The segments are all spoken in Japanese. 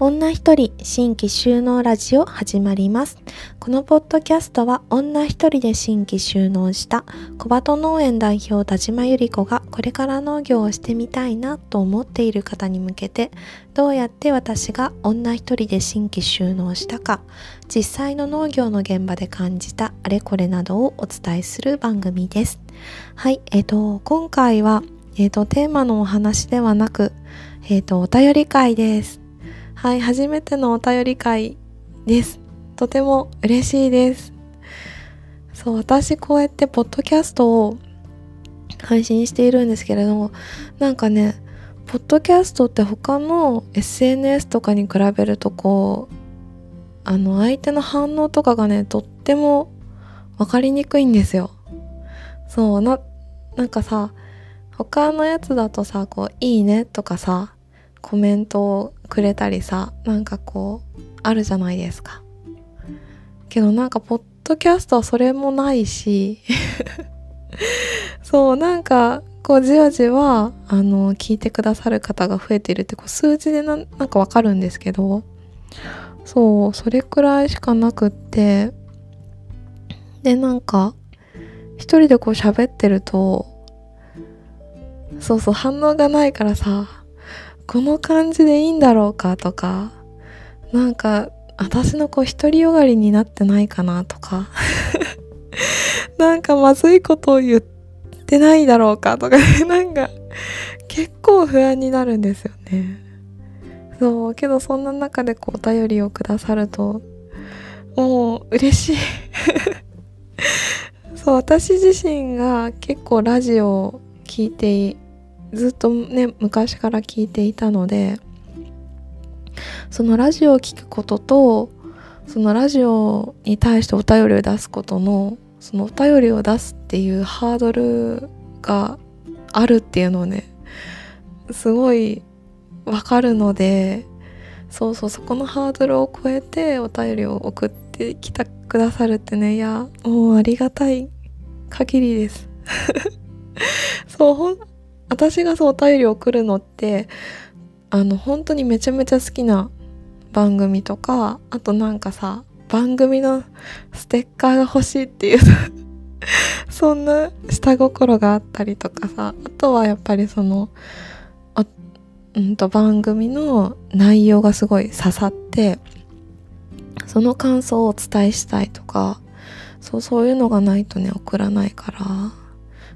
女一人新規収納ラジオ始まります。このポッドキャストは女一人で新規収納した小鳩農園代表田島由里子がこれから農業をしてみたいなと思っている方に向けてどうやって私が女一人で新規収納したか実際の農業の現場で感じたあれこれなどをお伝えする番組です。はい、えっ、ー、と、今回は、え、ー、と、テーマのお話ではなく、えっ、ー、と、お便り会です。はい、初めてのお便り会です。とても嬉しいです。そう、私こうやってポッドキャストを配信しているんですけれども、なんかね、ポッドキャストって他の SNS とかに比べるとこう、あの相手の反応とかがね、とっても分かりにくいんですよ。そう、な、なんかさ、他のやつだとさ、こう、いいねとかさ、コメントをくれたりさなんかこうあるじゃないですか。けどなんかポッドキャストはそれもないし そうなんかこうじわじわあの聞いてくださる方が増えてるってこう数字でななんかわかるんですけどそうそれくらいしかなくってでなんか一人でこう喋ってるとそうそう反応がないからさこの感じでいいんだろうかとかなんか私のこう独りよがりになってないかなとか なんかまずいことを言ってないだろうかとか なんか結構不安になるんですよね。そうけどそんな中でこうお便りをくださるともう嬉しい。そう私自身が結構ラジオを聞いてずっとね昔から聞いていたのでそのラジオを聴くこととそのラジオに対してお便りを出すことのそのお便りを出すっていうハードルがあるっていうのをねすごいわかるのでそうそうそこのハードルを超えてお便りを送ってきてくださるってねいやもうありがたい限りです。そう私がそうお便りを送るのってあの本当にめちゃめちゃ好きな番組とかあとなんかさ番組のステッカーが欲しいっていう そんな下心があったりとかさあとはやっぱりそのあ、うんと番組の内容がすごい刺さってその感想をお伝えしたいとかそうそういうのがないとね送らないから。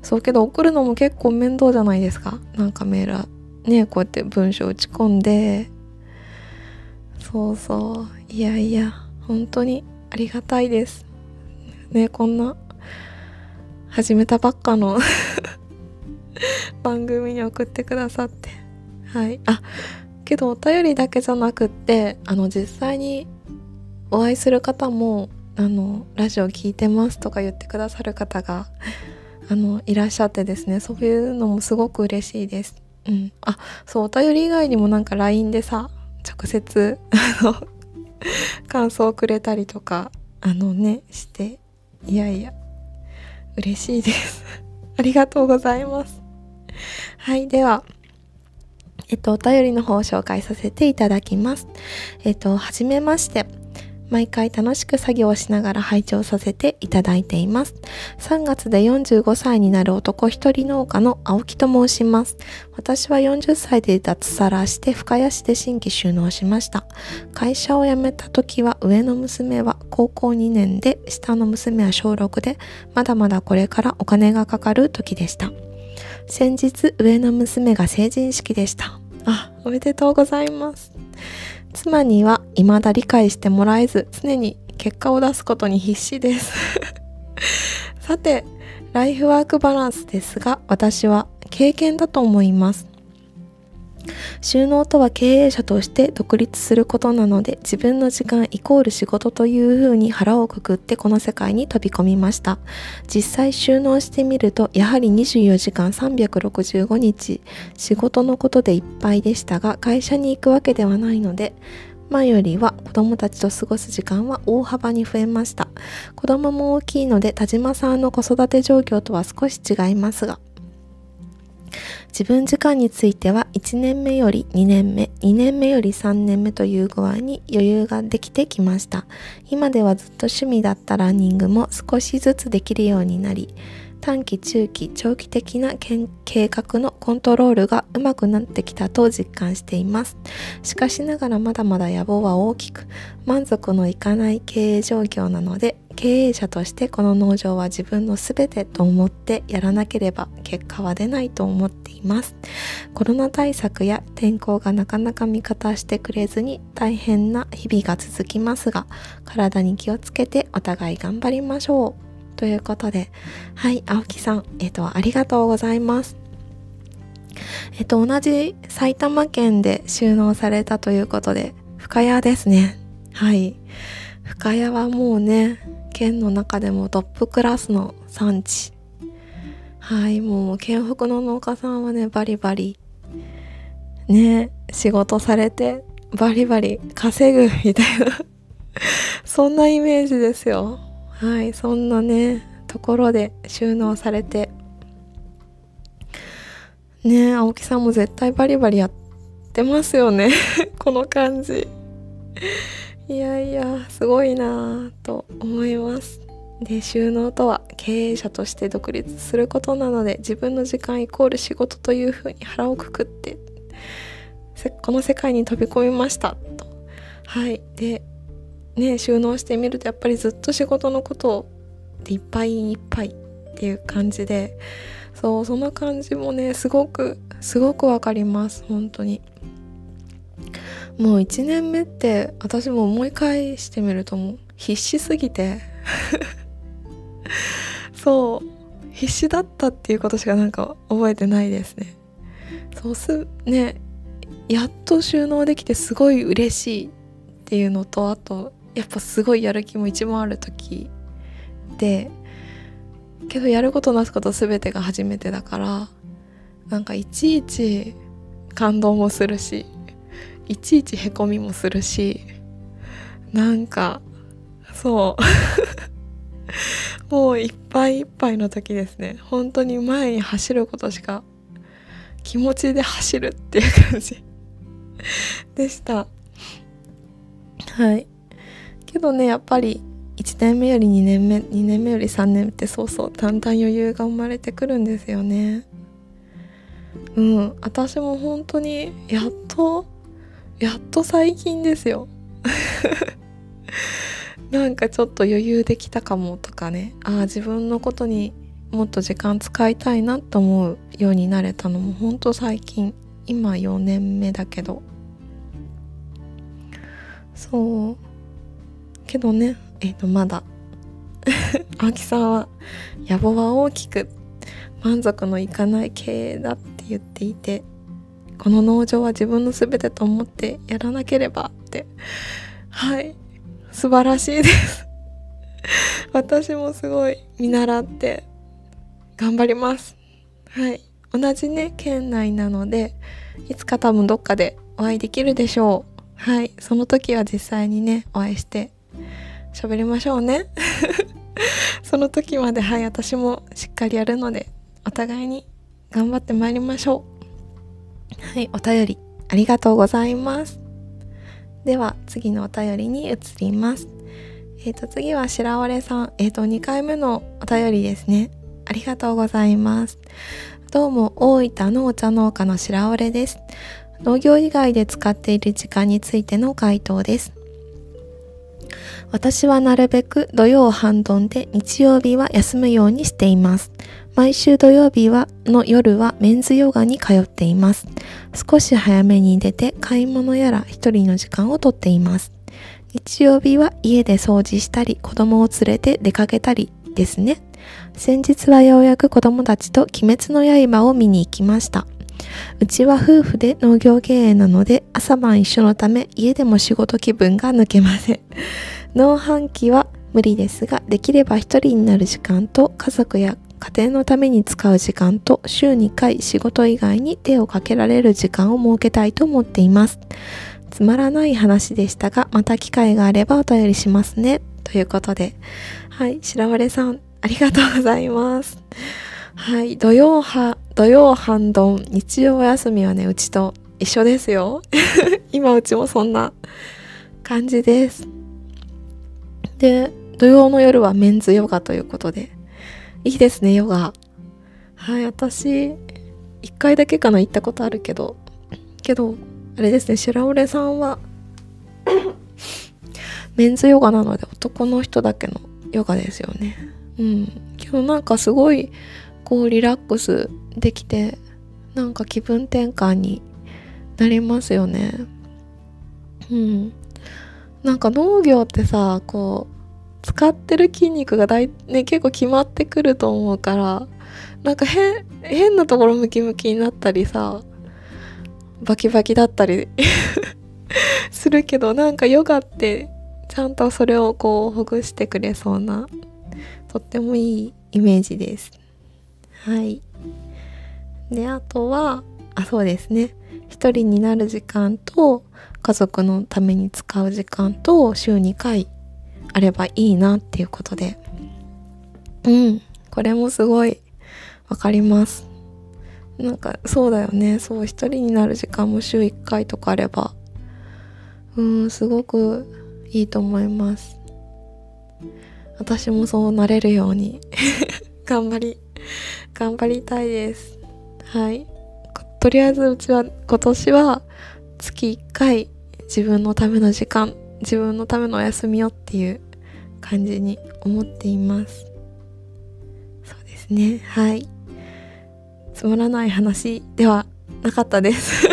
そうけど送るのも結構面倒じゃないですか。なんかメールねこうやって文章打ち込んで。そうそう。いやいや。本当にありがたいです。ねこんな始めたばっかの 番組に送ってくださって。はい。あけどお便りだけじゃなくってあの実際にお会いする方もあのラジオ聞いてますとか言ってくださる方があのいらっしゃってですねそういうのもすごく嬉しいです。うん、あそうお便り以外にもなんか LINE でさ直接あの感想をくれたりとかあのねしていやいや嬉しいです。ありがとうございます。はいではえっとお便りの方を紹介させていただきます。えっとはじめまして。毎回楽しく作業をしながら拝聴させていただいています。3月で45歳になる男一人農家の青木と申します。私は40歳で脱サラして深谷市で新規収納しました。会社を辞めた時は上の娘は高校2年で下の娘は小6でまだまだこれからお金がかかる時でした。先日上の娘が成人式でした。あ、おめでとうございます。妻には未だ理解してもらえず常に結果を出すことに必死です。さてライフワークバランスですが私は経験だと思います。収納とは経営者として独立することなので自分の時間イコール仕事というふうに腹をくくってこの世界に飛び込みました。実際収納してみるとやはり24時間365日仕事のことでいっぱいでしたが会社に行くわけではないので前よりは子供たちと過ごす時間は大幅に増えました。子供も大きいので田島さんの子育て状況とは少し違いますが自分時間については1年目より2年目、2年目より3年目という具合に余裕ができてきました。今ではずっと趣味だったランニングも少しずつできるようになり、短期中期長期的な計画のコントロールがうまくなってきたと実感しています。しかしながらまだまだ野望は大きく満足のいかない経営状況なので経営者としてこの農場は自分の全てと思ってやらなければ結果は出ないと思っています。コロナ対策や天候がなかなか味方してくれずに大変な日々が続きますが体に気をつけてお互い頑張りましょう。ということで、はい、青木さん、えっ、と、ありがとうございます。えっ、と、同じ埼玉県で収納されたということで、深谷ですね。はい。深谷はもうね、県の中でもトップクラスの産地。はい、もう県北の農家さんはね、バリバリ、ね、仕事されて、バリバリ稼ぐみたいなそんなイメージですよ。はいそんなねところで収納されて。ね青木さんも絶対バリバリやってますよね。この感じ。いやいやすごいなぁと思います。で収納とは経営者として独立することなので自分の時間イコール仕事というふうに腹をくくってこの世界に飛び込みましたと。はい。でね収納してみるとやっぱりずっと仕事のことでいっぱいいっぱいっていう感じでそうその感じもねすごくすごくわかります本当に。もう1年目って私も思い返してみるともう必死すぎて。そう必死だったっていうことしかなんか覚えてないですね。そうすねやっと収納できてすごい嬉しいっていうのとあとやっぱすごいやる気も一番ある時でけどやることなすこと全てが初めてだからなんかいちいち感動もするしいちいちへこみもするしなんかそう。もういっぱいいっぱいの時ですね。本当に前に走ることしか気持ちで走るっていう感じでした。はい。けどねやっぱり1年目より2年目2年目より3年ってそうそうだんだん余裕が生まれてくるんですよね。うん私も本当にやっとやっと最近ですよ。なんかちょっと余裕できたかもとかね。ああ自分のことにもっと時間使いたいなと思うようになれたのも本当最近。今4年目だけど。そう。けどね。えっ、ー、とまだ。青木さんは野望は大きく満足のいかない経営だって言っていてこの農場は自分の全てと思ってやらなければって。はい。素晴らしいです。私もすごい見習って頑張ります。はい。同じね県内なのでいつか多分どっかでお会いできるでしょう。はい。その時は実際にねお会いして喋りましょうね。その時まではい私もしっかりやるのでお互いに頑張ってまいりましょう。はいお便りありがとうございます。では次のお便りに移ります。えっ、ー、と次は白割さん。えっ、ー、と2回目のお便りですね。ありがとうございます。どうも大分のお茶農家の白折です。農業以外で使っている時間についての回答です。私はなるべく土曜半ドンで日曜日は休むようにしています。毎週土曜日はの夜はメンズヨガに通っています。少し早めに出て買い物やら一人の時間をとっています。日曜日は家で掃除したり子供を連れて出かけたりですね。先日はようやく子供たちと鬼滅の刃を見に行きました。うちは夫婦で農業経営なので朝晩一緒のため家でも仕事気分が抜けません。農飯期は無理ですが、できれば一人になる時間と家族や家庭のために使う時間と週2回仕事以外に手をかけられる時間を設けたいと思っています。つまらない話でしたが、また機会があればお便りしますね。ということで、はい、白割さん、ありがとうございます。はい、土曜派、土曜半ド日曜お休みはねうちと一緒ですよ。今うちもそんな感じです。で土曜の夜はメンズヨガということで。いいですねヨガ。はい私一回だけかな行ったことあるけど。けどあれですね白折さんは メンズヨガなので男の人だけのヨガですよね。うん。けどなんかすごいこうリラックスできてなんか気分転換になりますよね。うん。なんか農業ってさこう使ってる筋肉がだい、ね、結構決まってくると思うからなんか変変なところムキムキになったりさバキバキだったり するけどなんかヨガってちゃんとそれをこうほぐしてくれそうなとってもいいイメージです。はい。であとはあそうですね。一人になる時間と家族のために使う時間と週2回あればいいなっていうことで。うん。これもすごいわかります。なんかそうだよね。そう一人になる時間も週1回とかあればうんすごくいいと思います。私もそうなれるように。頑張り頑張りたいです。はい。とりあえずうちは今年は月1回自分のための時間自分のためのお休みをっていう感じに思っています。そうですね。はい。つまらない話ではなかったです。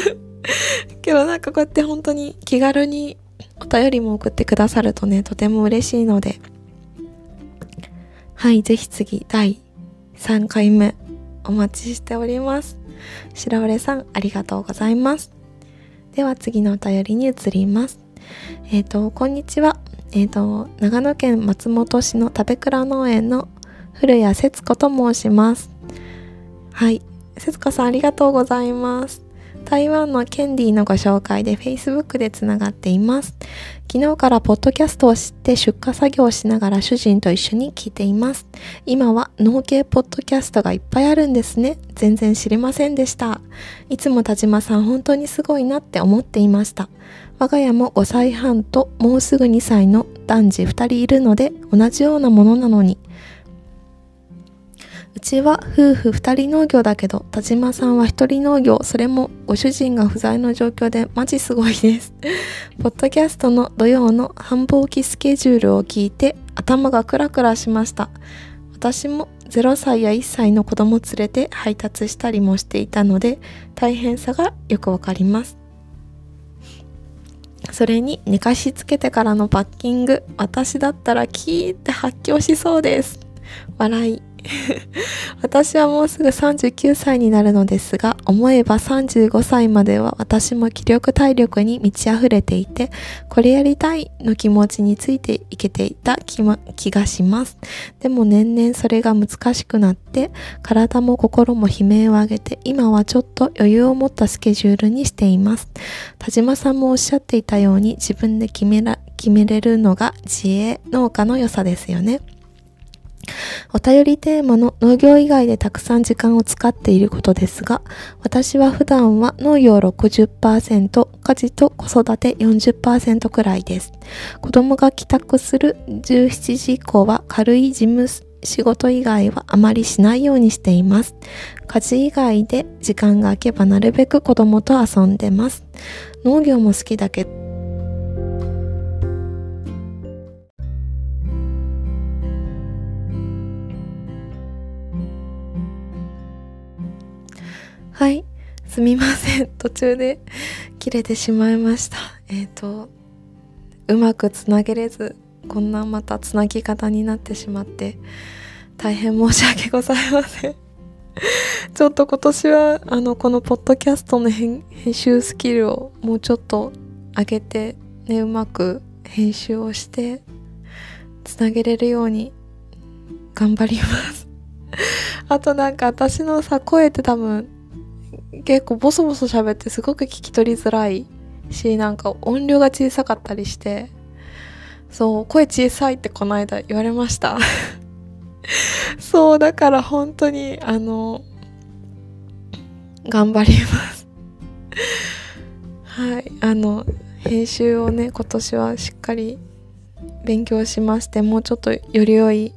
けどなんかこうやって本当に気軽にお便りも送ってくださるとねとても嬉しいので。はい。ぜひ次第3回目お待ちしております。白折さんありがとうございます。では次のお便りに移ります。えっ、ー、とこんにちは。えっ、ー、と長野県松本市の食べ倉農園の古谷節子と申します。はい。節子さんありがとうございます。台湾のケンディのご紹介で Facebook でつながっています。昨日からポッドキャストを知って出荷作業をしながら主人と一緒に聞いています。今は農系ポッドキャストがいっぱいあるんですね。全然知りませんでした。いつも田島さん本当にすごいなって思っていました。我が家も5歳半ともうすぐ2歳の男児2人いるので同じようなものなのにうちは夫婦二人農業だけど田島さんは一人農業。それもご主人が不在の状況でマジすごいです。ポッドキャストの土曜の繁忙期スケジュールを聞いて頭がクラクラしました。私も0歳や1歳の子供連れて配達したりもしていたので大変さがよくわかります。それに寝かしつけてからのパッキング。私だったらキーって発狂しそうです。笑い。私はもうすぐ39歳になるのですが思えば35歳までは私も気力体力に満ち溢れていてこれやりたいの気持ちについていけていた気,、ま、気がします。でも年々それが難しくなって体も心も悲鳴を上げて今はちょっと余裕を持ったスケジュールにしています。田島さんもおっしゃっていたように自分で決めら決めれるのが自営農家の良さですよね。お便りテーマの農業以外でたくさん時間を使っていることですが、私は普段は農業60%、家事と子育て40%くらいです。子供が帰宅する17時以降は軽い事務仕事以外はあまりしないようにしています。家事以外で時間が空けばなるべく子供と遊んでます。農業も好きだけど、はい。すみません。途中で切れてしまいました。えっ、ー、と、うまくつなげれず、こんなまたつなぎ方になってしまって、大変申し訳ございません。ちょっと今年は、あの、このポッドキャストの編集スキルをもうちょっと上げて、ね、うまく編集をして、つなげれるように頑張ります。あとなんか私のさ、声って多分結構ボソボソ喋ってすごく聞き取りづらいしなんか音量が小さかったりしてそう声小さいってこの間言われました。そうだから本当にあの頑張ります。はいあの編集をね今年はしっかり勉強しましてもうちょっとより良い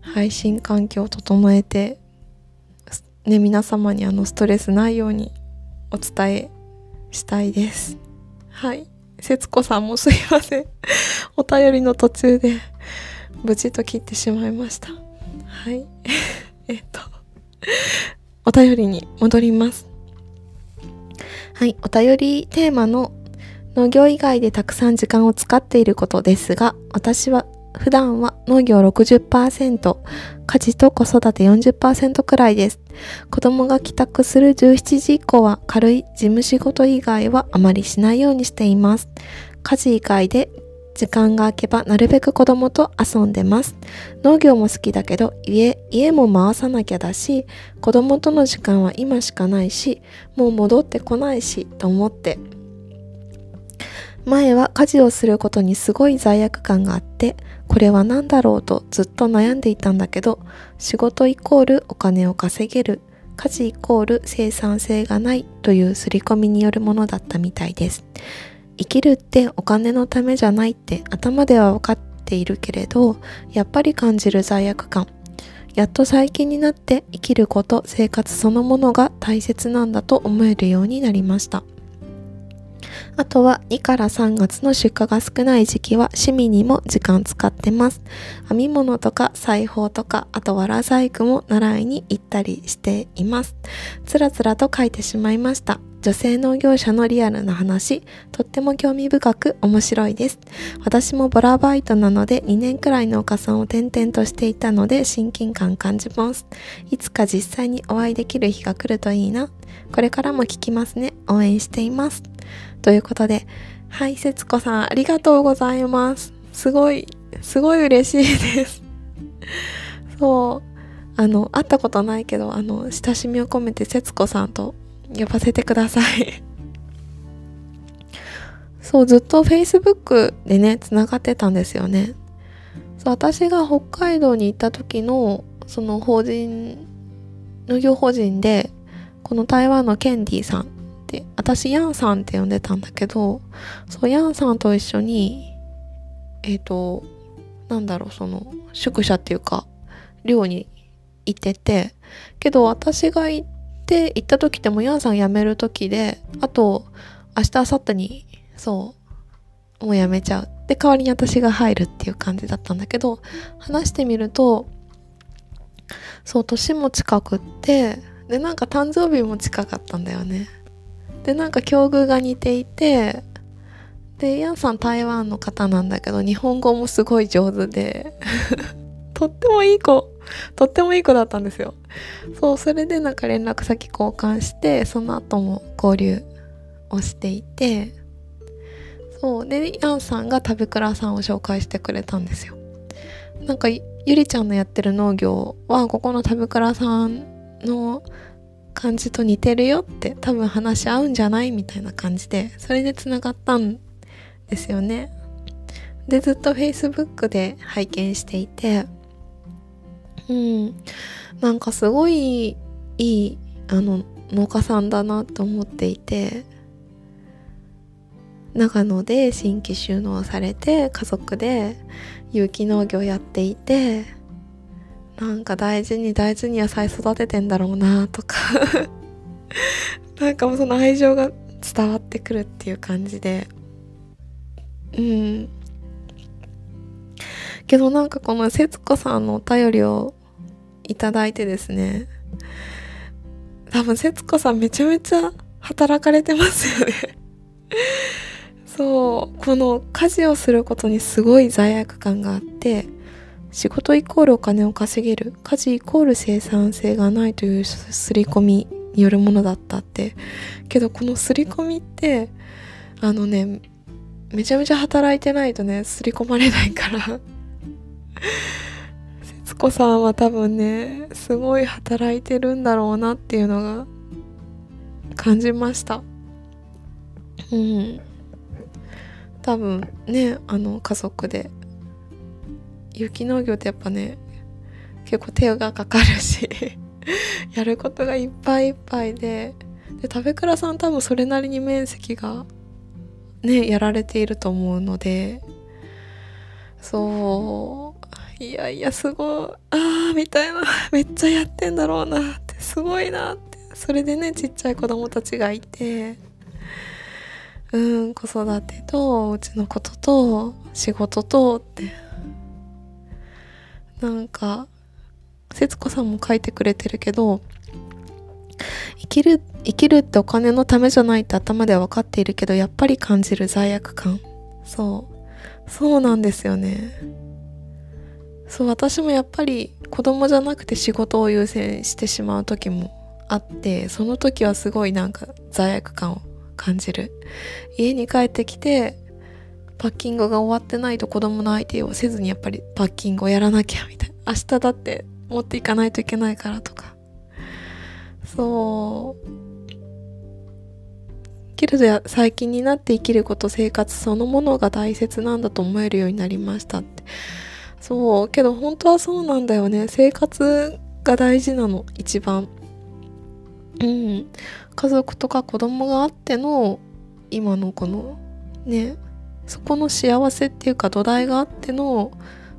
配信環境を整えてね皆様にあのストレスないようにお伝えしたいです。はい。節子さんもすいません。お便りの途中で無事と切ってしまいました。はい。えっとお便りに戻ります。はい。お便りテーマの農業以外でたくさん時間を使っていることですが私は普段は農業60%、家事と子育て40%くらいです。子供が帰宅する17時以降は軽い事務仕事以外はあまりしないようにしています。家事以外で時間が空けばなるべく子供と遊んでます。農業も好きだけど家、家も回さなきゃだし、子供との時間は今しかないし、もう戻ってこないし、と思って前は家事をすることにすごい罪悪感があってこれは何だろうとずっと悩んでいたんだけど仕事イコールお金を稼げる家事イコール生産性がないという刷り込みによるものだったみたいです。生きるってお金のためじゃないって頭では分かっているけれどやっぱり感じる罪悪感。やっと最近になって生きること生活そのものが大切なんだと思えるようになりました。あとは2から3月の出荷が少ない時期は趣味にも時間使ってます。編み物とか裁縫とか、あとはラ細工も習いに行ったりしています。つらつらと書いてしまいました。女性農業者のリアルな話、とっても興味深く面白いです。私もボラバイトなので2年くらい農家さんを転々としていたので親近感感じます。いつか実際にお会いできる日が来るといいな。これからも聞きますね。応援しています。ということで、はい、節子さん、ありがとうございます。すごい、すごい嬉しいです。そう、あの、会ったことないけど、あの、親しみを込めて節子さんと呼ばせてください。そう、ずっと Facebook でね、つながってたんですよね。そう、私が北海道に行った時の、その法人、農業法人で、この台湾のケンディさんで私ヤンさんって呼んでたんだけどそうヤンさんと一緒にえっ、ー、となんだろうその宿舎っていうか寮に行っててけど私が行って行った時ってもヤンさん辞める時であと明日明後日にそうもう辞めちゃう。で代わりに私が入るっていう感じだったんだけど話してみるとそう年も近くってでなんか誕生日も近かったんだよね。でなんか境遇が似ていてでヤンさん台湾の方なんだけど日本語もすごい上手で とってもいい子とってもいい子だったんですよ。そうそれでなんか連絡先交換してその後も交流をしていてそうでヤンさんが食べ倉さんを紹介してくれたんですよ。なんかゆりちゃんのやってる農業はここの食べ倉さんの感じと似てるよって多分話し合うんじゃないみたいな感じでそれでつながったんですよね。でずっと Facebook で拝見していてうん。なんかすごいいいあの農家さんだなと思っていて長野で新規収納されて家族で有機農業やっていてなんか大事に大事に野菜育ててんだろうなとか。なんかもうその愛情が伝わってくるっていう感じで。うん。けどなんかこの節子さんのお便りをいただいてですね。多分節子さんめちゃめちゃ働かれてますよね。そう。この家事をすることにすごい罪悪感があって。仕事イコールお金を稼げる家事イコール生産性がないという刷り込みによるものだったって。けどこの刷り込みってあのねめちゃめちゃ働いてないとね刷り込まれないから。節子さんは多分ねすごい働いてるんだろうなっていうのが感じました。うん。多分ねあの家族で有機農業ってやっぱね結構手がかかるし やることがいっぱいいっぱいでで食べ倉さん多分それなりに面積がねやられていると思うのでそういやいやすごいああみたいなめっちゃやってんだろうなってすごいなってそれでねちっちゃい子供たちがいてうん子育てとうちのことと仕事とってなんか節子さんも書いてくれてるけど生きる生きるってお金のためじゃないって頭では分かっているけどやっぱり感じる罪悪感。そう。そうなんですよね。そう私もやっぱり子供じゃなくて仕事を優先してしまう時もあってその時はすごいなんか罪悪感を感じる。家に帰ってきてパッキングが終わってないと子供の相手をせずにやっぱりパッキングをやらなきゃみたいな。明日だって持っていかないといけないからとか。そう。けれど最近になって生きること生活そのものが大切なんだと思えるようになりましたって。そう。けど本当はそうなんだよね。生活が大事なの一番。うん。家族とか子供があっての今のこのね。そこの幸せっていうか土台があっての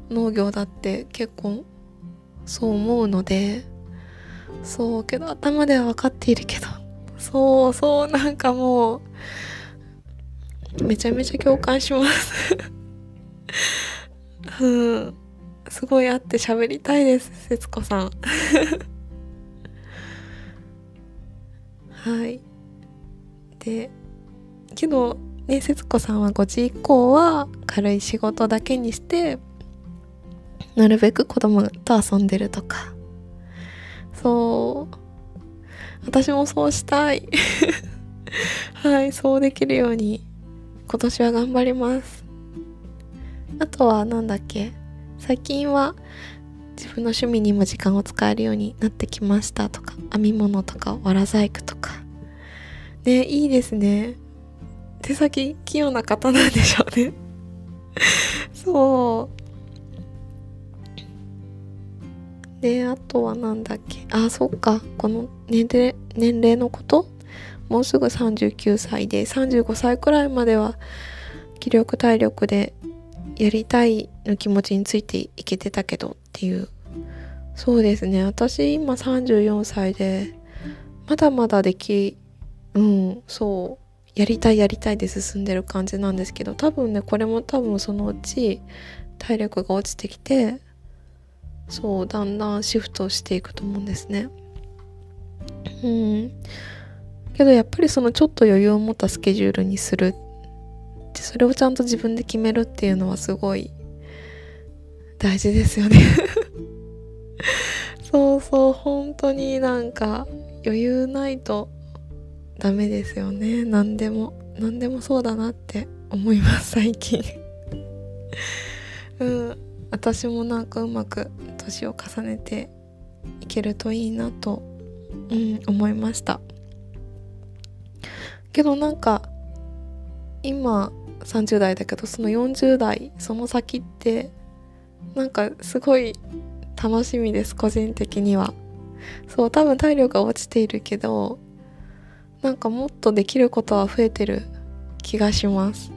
農業だって結構そう思うのでそうけど頭では分かっているけどそうそうなんかもうめちゃめちゃ共感します。うん。すごい会って喋りたいです節子さん。はい。でけどね節子さんは5時以降は軽い仕事だけにしてなるべく子供と遊んでるとか。そう。私もそうしたい。はいそうできるように今年は頑張ります。あとは何だっけ？最近は自分の趣味にも時間を使えるようになってきましたとか編み物とかわら細工とか。ねいいですね。手先器用な方なんでしょうね。そう。であとは何だっけ。あそっか。この年齢年齢のこと？もうすぐ39歳で35歳くらいまでは気力体力でやりたいの気持ちについていけてたけどっていう。そうですね。私今34歳でまだまだできうんそう。やりたいやりたいで進んでる感じなんですけど多分ねこれも多分そのうち体力が落ちてきてそうだんだんシフトしていくと思うんですね。うん。けどやっぱりそのちょっと余裕を持ったスケジュールにする。でそれをちゃんと自分で決めるっていうのはすごい大事ですよね。そうそう本当になんか余裕ないとダメですよね。何でも何でもそうだなって思います最近。うん。私もなんかうまく年を重ねていけるといいなと、うん、思いました。けどなんか今30代だけどその40代その先ってなんかすごい楽しみです個人的には。そう多分体力が落ちているけどなんかもっとできることは増えてる気がします。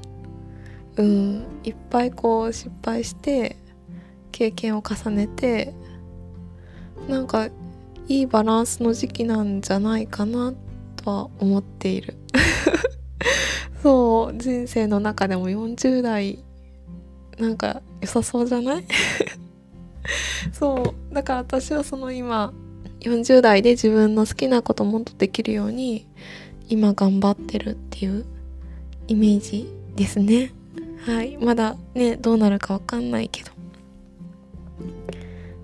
うん。いっぱいこう失敗して経験を重ねてなんかいいバランスの時期なんじゃないかなとは思っている。そう。人生の中でも40代なんか良さそうじゃない？そう。だから私はその今40代で自分の好きなこともっとできるように今頑張ってるっていうイメージですね。はい。まだねどうなるかわかんないけど。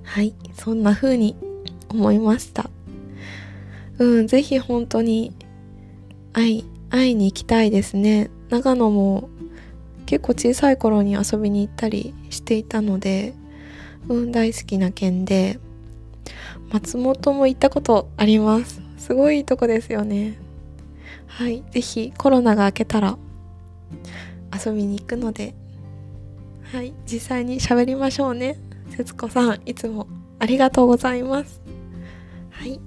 はい。そんな風に思いました。うん是非本当に会い会いに行きたいですね。長野も結構小さい頃に遊びに行ったりしていたのでうん大好きな県で松本も行ったことあります。すごいいいとこですよね。はい。是非コロナが明けたら遊びに行くので。はい。実際に喋りましょうね。節子さんいつもありがとうございます。はい。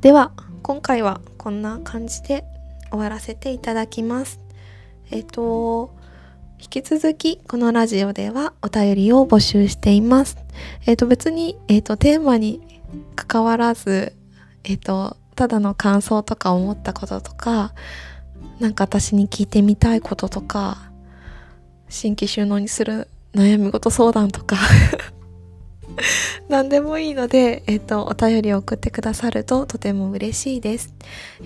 では今回はこんな感じで終わらせていただきます。えっ、と引き続きこのラジオではお便りを募集しています。えっ、と別に、えっ、とテーマに関わらずえっ、とただの感想とか思ったこととかなんか私に聞いてみたいこととか新規収納にする悩み事相談とか 何でもいいので、えっ、と、お便りを送ってくださるととても嬉しいです。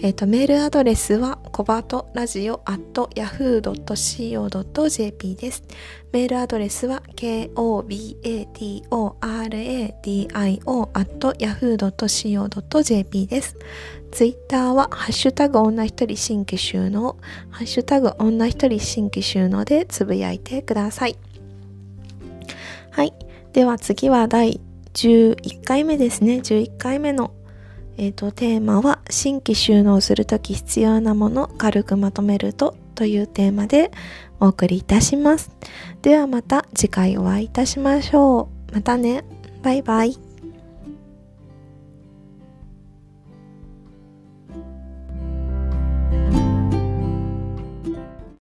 えっ、と、メールアドレスは、コバトラジオ at yahoo.co.jp です。メールアドレスは、kobatoradio at yahoo.co.jp です。ツイッターは、ハッシュタグ女一人新規収納、ハッシュタグ女一人新規収納でつぶやいてください。はい。では次は第11回目ですね。11回目の、えーと、テーマは新規収納するとき必要なもの軽くまとめるとというテーマでお送りいたします。ではまた次回お会いいたしましょう。またね。バイバイ。